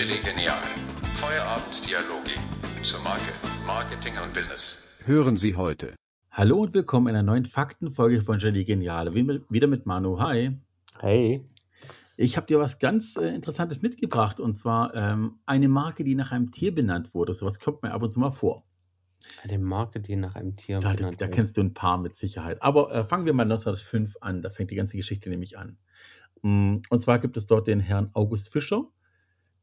Chili Genial. Feierabenddialoge zur Marke, Marketing und Business. Hören Sie heute. Hallo und willkommen in einer neuen Faktenfolge von Jelly Geniale. Wie mit- Wieder mit Manu. Hi. Hey. Ich habe dir was ganz äh, Interessantes mitgebracht und zwar ähm, eine Marke, die nach einem Tier benannt wurde. Sowas kommt mir ab und zu mal vor. Eine Marke, die nach einem Tier Da, da, benannt da wurde. kennst du ein paar mit Sicherheit. Aber äh, fangen wir mal 1905 an. Da fängt die ganze Geschichte nämlich an. Mm, Und zwar gibt es dort den Herrn August Fischer,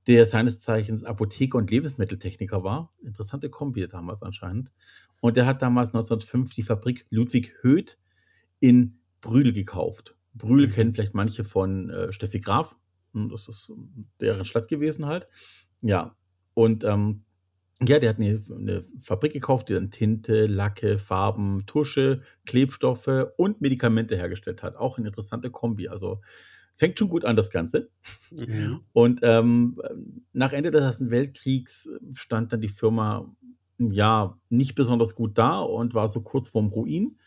der seines Zeichens Apotheker und Lebensmitteltechniker war. Interessante Kombi damals anscheinend. Und der hat damals 1905 die Fabrik Ludwig Höth in Brühl gekauft. Brühl Mhm. kennen vielleicht manche von äh, Steffi Graf. Hm, Das ist deren Stadt gewesen halt. Ja. Und ähm, ja, der hat eine, eine Fabrik gekauft, die dann Tinte, Lacke, Farben, Tusche, Klebstoffe und Medikamente hergestellt hat. Auch eine interessante Kombi. Also fängt schon gut an, das Ganze. Mhm. Und ähm, nach Ende des Ersten Weltkriegs stand dann die Firma ja nicht besonders gut da und war so kurz vorm Ruin.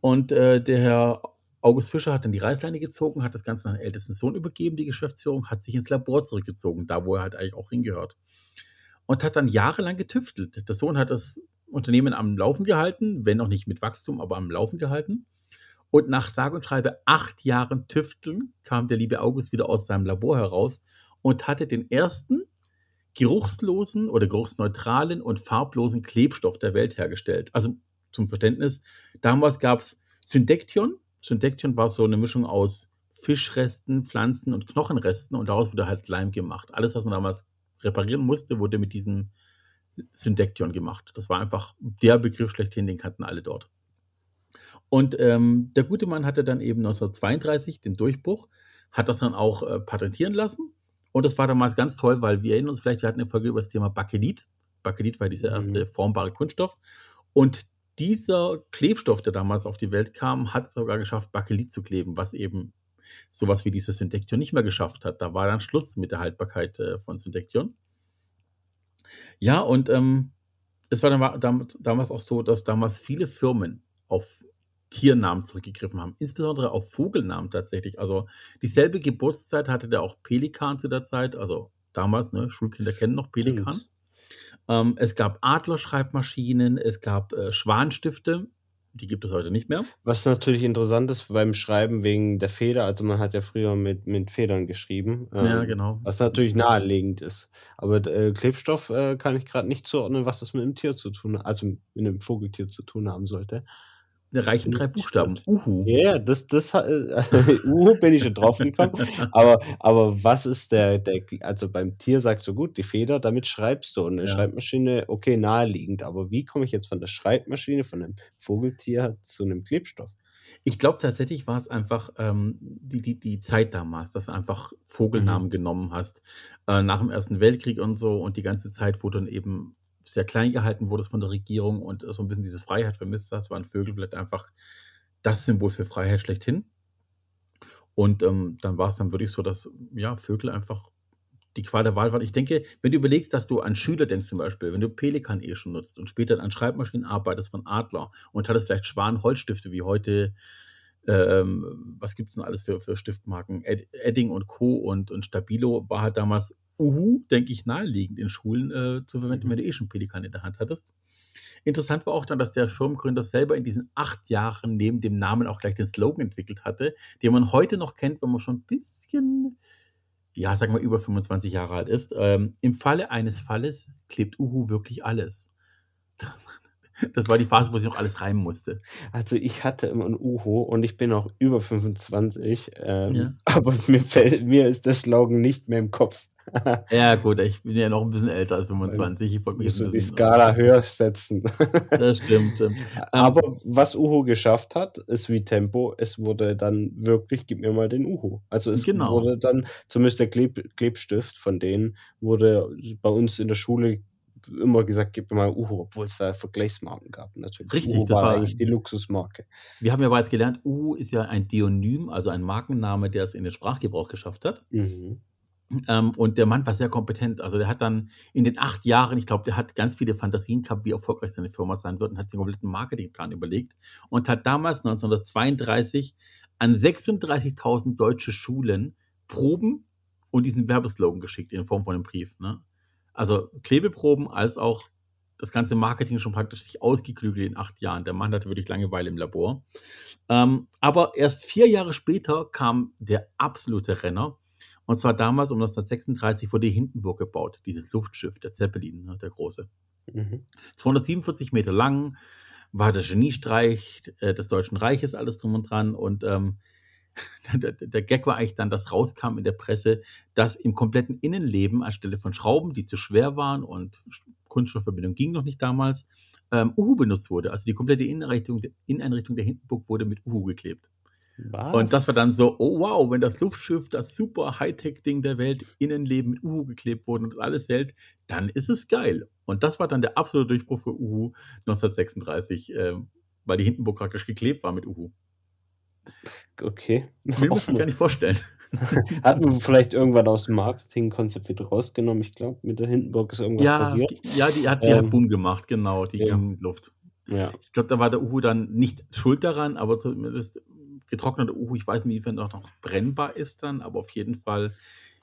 Und äh, der Herr August Fischer hat dann die Reißleine gezogen, hat das Ganze an den ältesten Sohn übergeben, die Geschäftsführung, hat sich ins Labor zurückgezogen, da wo er halt eigentlich auch hingehört. Und hat dann jahrelang getüftelt. Der Sohn hat das Unternehmen am Laufen gehalten, wenn auch nicht mit Wachstum, aber am Laufen gehalten. Und nach sage und schreibe acht Jahren Tüfteln kam der liebe August wieder aus seinem Labor heraus und hatte den ersten geruchslosen oder geruchsneutralen und farblosen Klebstoff der Welt hergestellt. Also zum Verständnis, damals gab es Syndektion. Syndektion war so eine Mischung aus Fischresten, Pflanzen und Knochenresten und daraus wurde halt Leim gemacht. Alles, was man damals reparieren musste, wurde mit diesem Syndektion gemacht. Das war einfach der Begriff schlechthin, den kannten alle dort. Und ähm, der gute Mann hatte dann eben 1932 den Durchbruch, hat das dann auch äh, patentieren lassen. Und das war damals ganz toll, weil wir erinnern uns vielleicht, wir hatten eine Folge über das Thema Bakelit. Bakelit war dieser erste Mhm. formbare Kunststoff. Und dieser Klebstoff, der damals auf die Welt kam, hat es sogar geschafft, Bakelit zu kleben, was eben sowas wie dieses Syndektion nicht mehr geschafft hat. Da war dann Schluss mit der Haltbarkeit äh, von Syndektion. Ja, und ähm, es war damals auch so, dass damals viele Firmen auf Tiernamen zurückgegriffen haben, insbesondere auf Vogelnamen tatsächlich. Also dieselbe Geburtszeit hatte der auch Pelikan zu der Zeit, also damals, ne, Schulkinder kennen noch Pelikan. Ähm, es gab Adlerschreibmaschinen, es gab äh, Schwanstifte, die gibt es heute nicht mehr. Was natürlich interessant ist beim Schreiben wegen der Feder, also man hat ja früher mit, mit Federn geschrieben, Ja, ähm, genau. was natürlich naheliegend ist. Aber äh, Klebstoff äh, kann ich gerade nicht zuordnen, was das mit einem Tier zu tun hat, also mit einem Vogeltier zu tun haben sollte. Reichen drei Buchstaben. Uhu. Ja, das, das, hat- äh, uh, bin ich schon drauf gekommen. Aber, aber was ist der, der, also beim Tier sagst du gut, die Feder, damit schreibst du. Und eine Ja. Schreibmaschine, okay, naheliegend. Aber wie komme ich jetzt von der Schreibmaschine, von einem Vogeltier zu einem Klebstoff? Ich glaube tatsächlich war es einfach ähm, die, die, die Zeit damals, dass du einfach Vogelnamen genommen hast. Äh, nach dem Ersten Weltkrieg und so und die ganze Zeit, wo dann eben sehr klein gehalten wurdest von der Regierung und so ein bisschen diese Freiheit vermisst hast, waren Vögel vielleicht einfach das Symbol für Freiheit schlechthin. Und ähm, dann war es dann wirklich so, dass ja, Vögel einfach die Qual der Wahl waren. Ich denke, wenn du überlegst, dass du an Schüler denkst zum Beispiel, wenn du Pelikan eh schon nutzt und später an Schreibmaschinen arbeitest von Adler und hattest vielleicht Schwan-Holzstifte wie heute, ähm, was gibt es denn alles für, für Stiftmarken? Ed, Edding und Co. und, und Stabilo war halt damals, uhu, denke ich, naheliegend in Schulen äh, zu verwenden, Mhm. wenn du eh schon Pelikan in der Hand hattest. Interessant war auch dann, dass der Firmengründer selber in diesen acht Jahren neben dem Namen auch gleich den Slogan entwickelt hatte, den man heute noch kennt, wenn man schon ein bisschen, ja, sagen wir, über 25 Jahre alt ist. Ähm, Im Falle eines Falles klebt Uhu wirklich alles. Das war die Phase, wo sich noch alles reimen musste. Also ich hatte immer ein Uhu und ich bin auch über 25, ähm, Ja. aber mir, fällt, mir ist der Slogan nicht mehr im Kopf. Ja, gut, ich bin ja noch ein bisschen älter als 25. Ich wollte mich jetzt ein die bisschen. Skala höher setzen. Das stimmt. Aber was Uhu geschafft hat, ist wie Tempo, es wurde dann wirklich, gib mir mal den Uhu. Also es Genau. wurde dann, zumindest der Kleb, Klebstift von denen, wurde bei uns in der Schule immer gesagt, gib mir mal Uhu, obwohl es da Vergleichsmarken gab natürlich. Richtig, Uhu das war, eigentlich die Luxusmarke. Wir haben ja bereits gelernt, Uhu ist ja ein Deonym, also ein Markenname, der es in den Sprachgebrauch geschafft hat. Mhm. Ähm, und der Mann war sehr kompetent. Also der hat dann in den acht Jahren, ich glaube, der hat ganz viele Fantasien gehabt, wie erfolgreich seine Firma sein wird und hat sich einen kompletten Marketingplan überlegt und hat damals 1932 an 36.000 deutsche Schulen Proben und diesen Werbeslogan geschickt in Form von einem Brief. Ne? Also Klebeproben als auch das ganze Marketing schon praktisch sich ausgeklügelt in acht Jahren. Der Mann hatte wirklich Langeweile im Labor. Ähm, aber erst vier Jahre später kam der absolute Renner. Und zwar damals um 1936 wurde Hindenburg gebaut, dieses Luftschiff, der Zeppelin, ne, der große. Mhm. 247 Meter lang, war der Geniestreich äh, des Deutschen Reiches, alles drum und dran. Und ähm, der, der Gag war eigentlich dann, dass rauskam in der Presse, dass im kompletten Innenleben anstelle von Schrauben, die zu schwer waren und Kunststoffverbindung ging noch nicht damals, ähm, Uhu benutzt wurde. Also die komplette Inneneinrichtung, Inneneinrichtung der Hindenburg wurde mit Uhu geklebt. Was? Und das war dann so, oh wow, wenn das Luftschiff, das super Hightech-Ding der Welt, Innenleben mit Uhu geklebt wurde und alles hält, dann ist es geil. Und das war dann der absolute Durchbruch für Uhu 1936, ähm, weil die Hindenburg praktisch geklebt war mit Uhu. Okay. Will man sich gar nicht vorstellen. Hat man vielleicht irgendwann aus dem Marketingkonzept wieder rausgenommen. Ich glaube, mit der Hindenburg ist irgendwas Ja, passiert. ja, die hat, die Ähm, hat Boom gemacht, genau, die ja. ging in die Luft. Ja. Ich glaube, da war der Uhu dann nicht schuld daran, aber zumindest getrockneter Uhu, ich weiß nicht, inwiefern auch noch brennbar ist dann, aber auf jeden Fall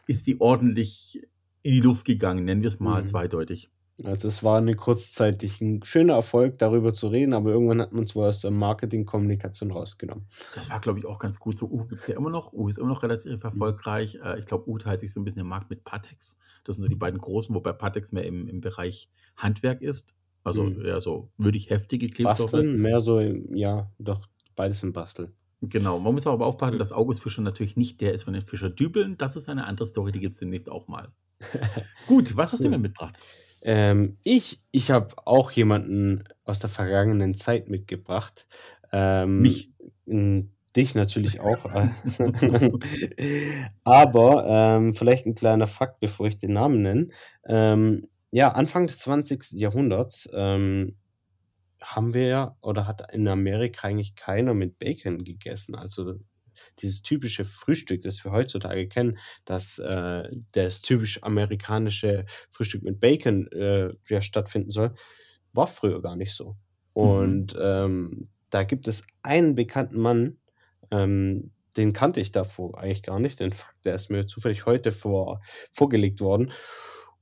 ist die ordentlich in die Luft gegangen, nennen wir es mal Mhm. zweideutig. Also es war eine kurzzeitig ein schöner Erfolg, darüber zu reden, aber irgendwann hat man es wohl aus der Marketing-Kommunikation rausgenommen. Das war, glaube ich, auch ganz gut. So, Uhu gibt es ja immer noch. Uhu ist immer noch relativ erfolgreich. Äh, Ich glaube, Uhu teilt sich so ein bisschen den Markt mit Patex. Das sind so die beiden großen, wobei Patex mehr im, im Bereich Handwerk ist. Also Mhm. eher so würdig heftige Klebstoffe. Basteln, mehr so, im- ja, doch, beides im Basteln. Genau, man muss aber aufpassen, dass August Fischer natürlich nicht der ist von den Fischer-Dübeln. Das ist eine andere Story, die gibt es demnächst auch mal. Gut, was hast du mir mitgebracht? Ähm, ich ich habe auch jemanden aus der vergangenen Zeit mitgebracht. Ähm, Mich. Dich natürlich auch. Aber ähm, vielleicht ein kleiner Fakt, bevor ich den Namen nenne. Ähm, ja, Anfang des 20. Jahrhunderts ähm, haben wir ja oder hat in Amerika eigentlich keiner mit Bacon gegessen. Also dieses typische Frühstück, das wir heutzutage kennen, dass äh, das typisch amerikanische Frühstück mit Bacon äh, ja, stattfinden soll, war früher gar nicht so. Und ähm, da gibt es einen bekannten Mann, ähm, den kannte ich davor eigentlich gar nicht. Den Fakt, der ist mir zufällig heute vor, vorgelegt worden.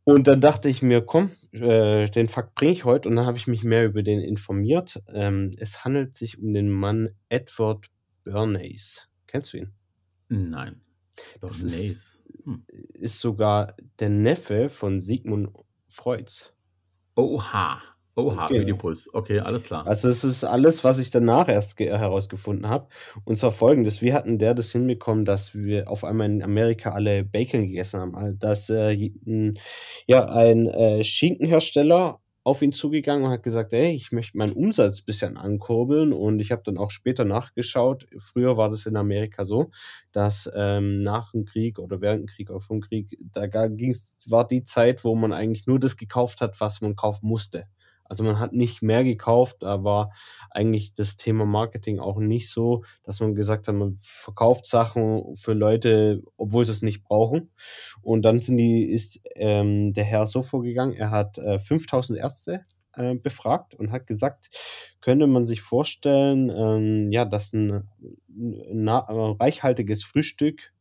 Und dann dachte ich mir, komm, äh, den Fakt bringe ich heute. Und dann habe ich mich mehr über den informiert. Ähm, es handelt sich um den Mann Edward Bernays. Kennst du ihn? Nein. Das ist-. Hm. Ist sogar der Neffe von Sigmund Freuds. Oha. Oha, Genau. Oedipus. Okay, alles klar. Also es ist alles, was ich danach erst ge- herausgefunden habe. Und zwar folgendes. Wie hatten der das hinbekommen, dass wir auf einmal in Amerika alle Bacon gegessen haben? Also, Dass äh, ein- ja, ein äh, Schinkenhersteller auf ihn zugegangen und hat gesagt, ey, ich möchte meinen Umsatz ein bisschen ankurbeln. Und ich habe dann auch später nachgeschaut. Früher war das in Amerika so, dass ähm, nach dem Krieg oder während dem Krieg oder vom Krieg, da ging's, war die Zeit, wo man eigentlich nur das gekauft hat, was man kaufen musste. Also man hat nicht mehr gekauft, da war eigentlich das Thema Marketing auch nicht so, dass man gesagt hat, man verkauft Sachen für Leute, obwohl sie es nicht brauchen. Und dann sind die, ist ähm, der Herr so vorgegangen, er hat äh, 5000 Ärzte äh, befragt und hat gesagt, könnte man sich vorstellen, ähm, ja, dass ein, äh, reichhaltiges Frühstück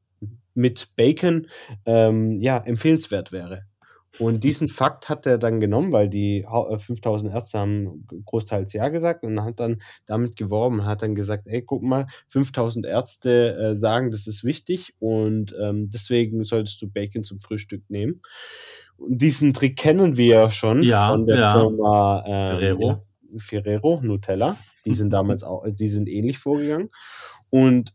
mit Bacon ähm, ja, empfehlenswert wäre. Und diesen Fakt hat er dann genommen, weil die hau- äh, 5000 Ärzte haben großteils Ja gesagt und hat dann damit geworben, hat dann gesagt, ey, guck mal, 5000 Ärzte äh, sagen, das ist wichtig und ähm, deswegen solltest du Bacon zum Frühstück nehmen. Und diesen Trick kennen wir ja schon Ja, von der ja. Firma ähm, Ferrero. Ja, Ferrero, Nutella. Die sind damals auch, die sind ähnlich vorgegangen. Und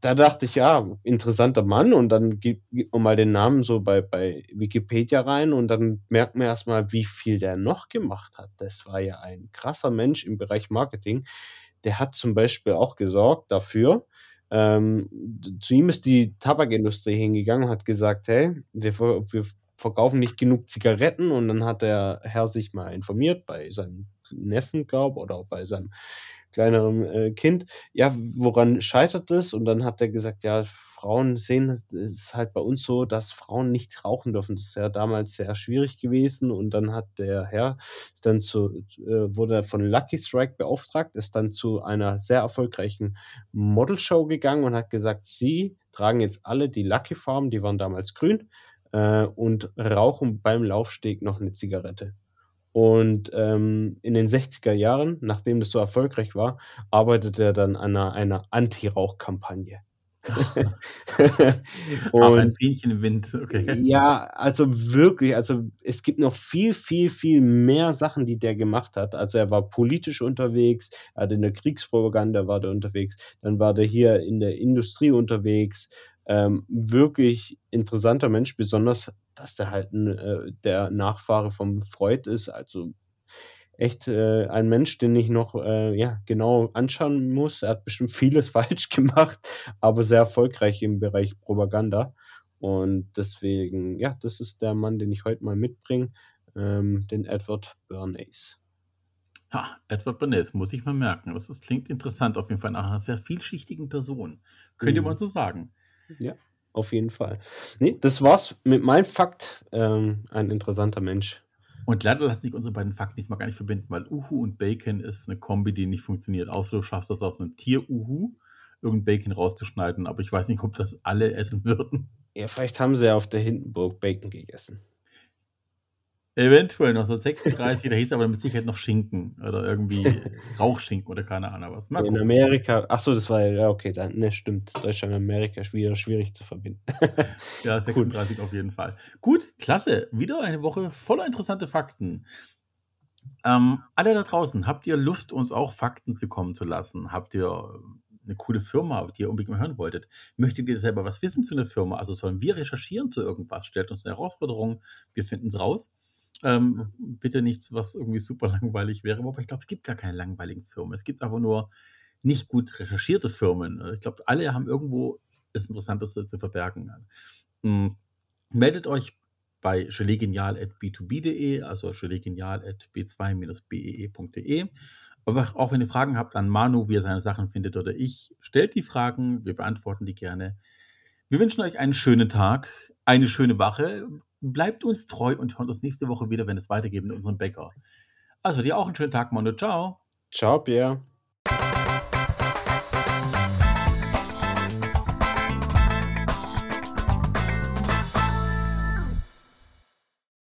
da dachte ich, ja, interessanter Mann. Und dann gibt, gibt man mal den Namen so bei, bei Wikipedia rein und dann merkt man erstmal, wie viel der noch gemacht hat. Das war ja ein krasser Mensch im Bereich Marketing. Der hat zum Beispiel auch gesorgt dafür, ähm, zu ihm ist die Tabakindustrie hingegangen und hat gesagt, hey, wir, wir verkaufen nicht genug Zigaretten und dann hat der Herr sich mal informiert bei seinem Neffen, glaube oder auch bei seinem kleinerem äh, Kind, ja, woran scheitert es? Und dann hat er gesagt, ja, Frauen sehen, es ist halt bei uns so, dass Frauen nicht rauchen dürfen. Das ist ja damals sehr schwierig gewesen. Und dann hat der Herr, ist dann zu, äh, wurde von Lucky Strike beauftragt, ist dann zu einer sehr erfolgreichen Modelshow gegangen und hat gesagt, sie tragen jetzt alle die Lucky Farben, die waren damals grün, äh, und rauchen beim Laufsteg noch eine Zigarette. Und ähm, in den 60er Jahren, nachdem das so erfolgreich war, arbeitete er dann an einer, einer Anti-Rauch-Kampagne. Auch ein Fähnchen im Wind, okay. Ja, also wirklich, also es gibt noch viel, viel, viel mehr Sachen, die der gemacht hat. Also er war politisch unterwegs, er hat in der Kriegspropaganda war der unterwegs, dann war der hier in der Industrie unterwegs. Ähm, wirklich interessanter Mensch, besonders, dass der halt ein, äh, der Nachfahre vom Freud ist. Also echt äh, ein Mensch, den ich noch äh, ja, genau anschauen muss. Er hat bestimmt vieles falsch gemacht, aber sehr erfolgreich im Bereich Propaganda. Und deswegen, ja, das ist der Mann, den ich heute mal mitbringe, ähm, den Edward Bernays. Ja, Edward Bernays, muss ich mal merken. Das, das klingt interessant, auf jeden Fall nach einer sehr vielschichtigen Person. Könnte Mhm. man so sagen. Ja, auf jeden Fall. Nee, das war's mit meinem Fakt. Ähm, ein interessanter Mensch. Und leider lassen sich unsere beiden Fakten diesmal gar nicht verbinden, weil Uhu und Bacon ist eine Kombi, die nicht funktioniert. Außer du schaffst das aus einem Tier-Uhu, irgendein Bacon rauszuschneiden. Aber ich weiß nicht, ob das alle essen würden. Ja, vielleicht haben sie ja auf der Hindenburg Bacon gegessen. Eventuell 1936, da hieß aber mit Sicherheit noch Schinken oder irgendwie Rauchschinken oder keine Ahnung was. Mal In gucken. Amerika, ach so, das war ja okay, dann, ne, stimmt. Deutschland und Amerika ist wieder schwierig zu verbinden. Ja, 36 auf jeden Fall. Gut, klasse. Wieder eine Woche voller interessante Fakten. Ähm, alle da draußen, habt ihr Lust, uns auch Fakten zukommen zu lassen? Habt ihr eine coole Firma, die ihr unbedingt mal hören wolltet? Möchtet ihr selber was wissen zu einer Firma? Also sollen wir recherchieren zu irgendwas? Stellt uns eine Herausforderung, wir finden es raus. Ähm, bitte nichts, was irgendwie super langweilig wäre. Aber ich glaube, es gibt gar keine langweiligen Firmen. Es gibt aber nur nicht gut recherchierte Firmen. Ich glaube, alle haben irgendwo das Interessanteste zu verbergen. Mm, Meldet euch bei genial.b2b.de, also genial.b2-bee.de. Aber auch wenn ihr Fragen habt an Manu, wie er seine Sachen findet oder ich, stellt die Fragen, wir beantworten die gerne. Wir wünschen euch einen schönen Tag, eine schöne Woche. Bleibt uns treu und hört uns nächste Woche wieder, wenn es weitergeht mit unserem Bäcker. Also dir auch einen schönen Tag, Manu. Ciao. Ciao, Pierre.